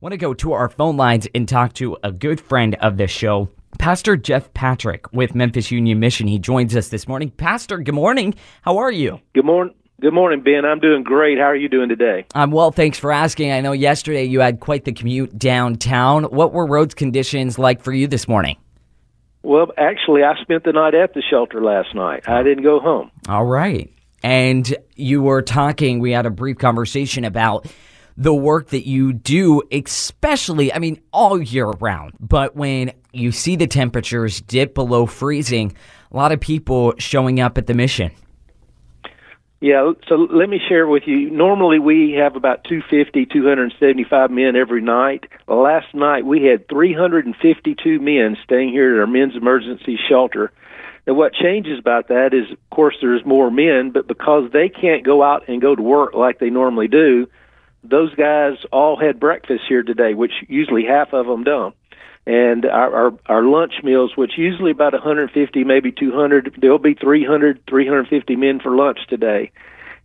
want to go to our phone lines and talk to a good friend of the show, Pastor Jeff Patrick with Memphis Union Mission. He joins us this morning. Pastor, good morning. How are you? Good morning. Good morning, Ben. I'm doing great. How are you doing today? I'm well, thanks for asking. I know yesterday you had quite the commute downtown. What were roads conditions like for you this morning? Well, actually, I spent the night at the shelter last night. I didn't go home. All right. And you were talking, we had a brief conversation about the work that you do, especially, I mean, all year round. But when you see the temperatures dip below freezing, a lot of people showing up at the mission. Yeah, so let me share with you. Normally we have about 250, 275 men every night. Last night we had 352 men staying here at our men's emergency shelter. And what changes about that is, of course, there's more men, but because they can't go out and go to work like they normally do, those guys all had breakfast here today, which usually half of them don't. And our, our, our lunch meals, which usually about 150, maybe 200, there'll be 300, 350 men for lunch today.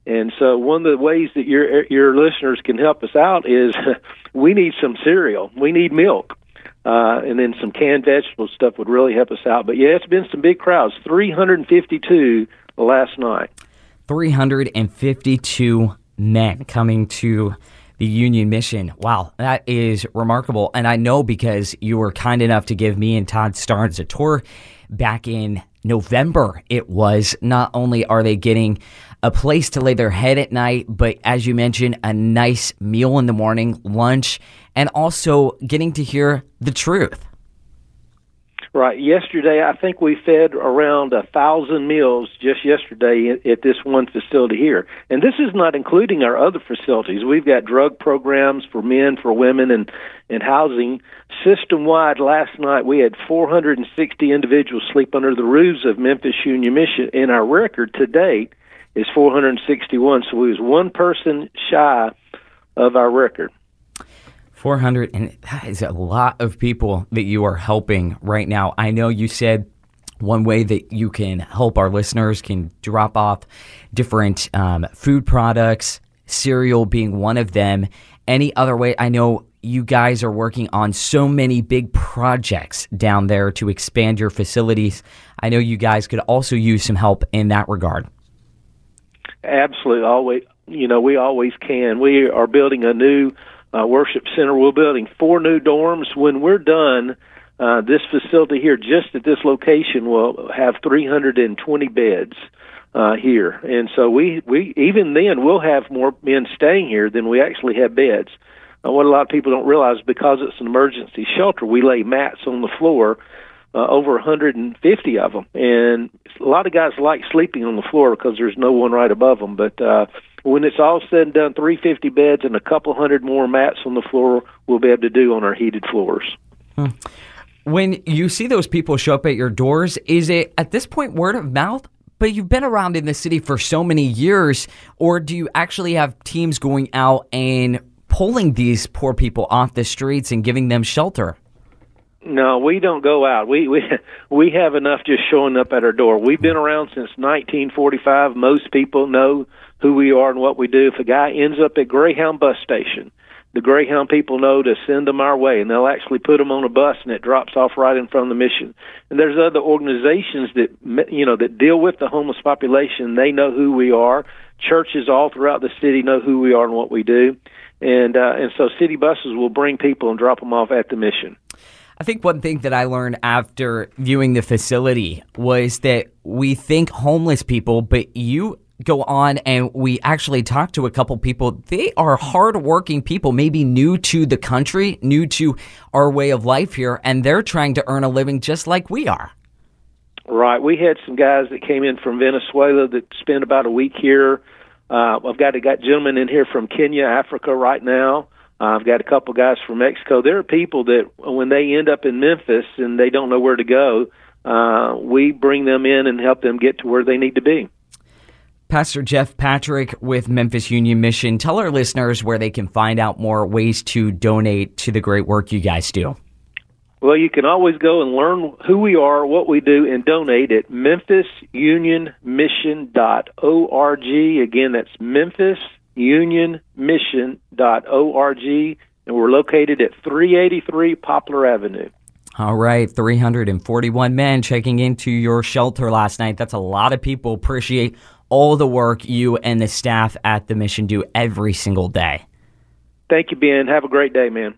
And so one of the ways that your your listeners can help us out is we need some cereal, we need milk, uh, and then some canned vegetable stuff would really help us out. But yeah, it's been some big crowds, 352 last night. 352 men coming to the Union Mission. Wow, that is remarkable. And I know because you were kind enough to give me and Todd Starnes a tour back in November. It was not only are they getting a place to lay their head at night, but as you mentioned, a nice meal in the morning, lunch, and also getting to hear the truth. Right. Yesterday, I think we fed around a thousand meals just yesterday at this one facility here. And this is not including our other facilities. We've got drug programs for men, for women, and, and housing. System wide, last night we had 460 individuals sleep under the roofs of Memphis Union Mission. And our record to date is 461. So we was one person shy of our record. 400 and that is a lot of people that you are helping right now. I know you said one way that you can help our listeners can drop off different um, food products, cereal being one of them. Any other way? I know you guys are working on so many big projects down there to expand your facilities. I know you guys could also use some help in that regard. Absolutely, always. You know, we always can. We are building a new uh, worship center. We're building four new dorms. When we're done, uh, this facility here, just at this location, will have 320 beds uh, here. And so we, we even then we'll have more men staying here than we actually have beds. Uh, what a lot of people don't realize because it's an emergency shelter, we lay mats on the floor. Uh, over 150 of them, and a lot of guys like sleeping on the floor because there's no one right above them. But uh, when it's all said and done, 350 beds and a couple hundred more mats on the floor we'll be able to do on our heated floors. Hmm. When you see those people show up at your doors, is it at this point word of mouth? But you've been around in the city for so many years, or do you actually have teams going out and pulling these poor people off the streets and giving them shelter? No, we don't go out. We we we have enough just showing up at our door. We've been around since 1945. Most people know who we are and what we do. If a guy ends up at Greyhound bus station, the Greyhound people know to send them our way, and they'll actually put them on a bus, and it drops off right in front of the mission. And there's other organizations that you know that deal with the homeless population. They know who we are. Churches all throughout the city know who we are and what we do, and uh, and so city buses will bring people and drop them off at the mission. I think one thing that I learned after viewing the facility was that we think homeless people, but you go on and we actually talk to a couple people. They are hardworking people, maybe new to the country, new to our way of life here, and they're trying to earn a living just like we are. Right. We had some guys that came in from Venezuela that spent about a week here. Uh, I've got a got gentlemen in here from Kenya, Africa right now. I've got a couple guys from Mexico. There are people that when they end up in Memphis and they don't know where to go, uh, we bring them in and help them get to where they need to be. Pastor Jeff Patrick with Memphis Union Mission. Tell our listeners where they can find out more ways to donate to the great work you guys do. Well, you can always go and learn who we are, what we do, and donate at memphisunionmission.org. Again, that's memphisunionmission.org. and we're located at 383 Poplar Avenue. All right, 341 men checking into your shelter last night. That's a lot of people. Appreciate all the work you and the staff at the mission do every single day. Thank you, Ben. Have a great day, man.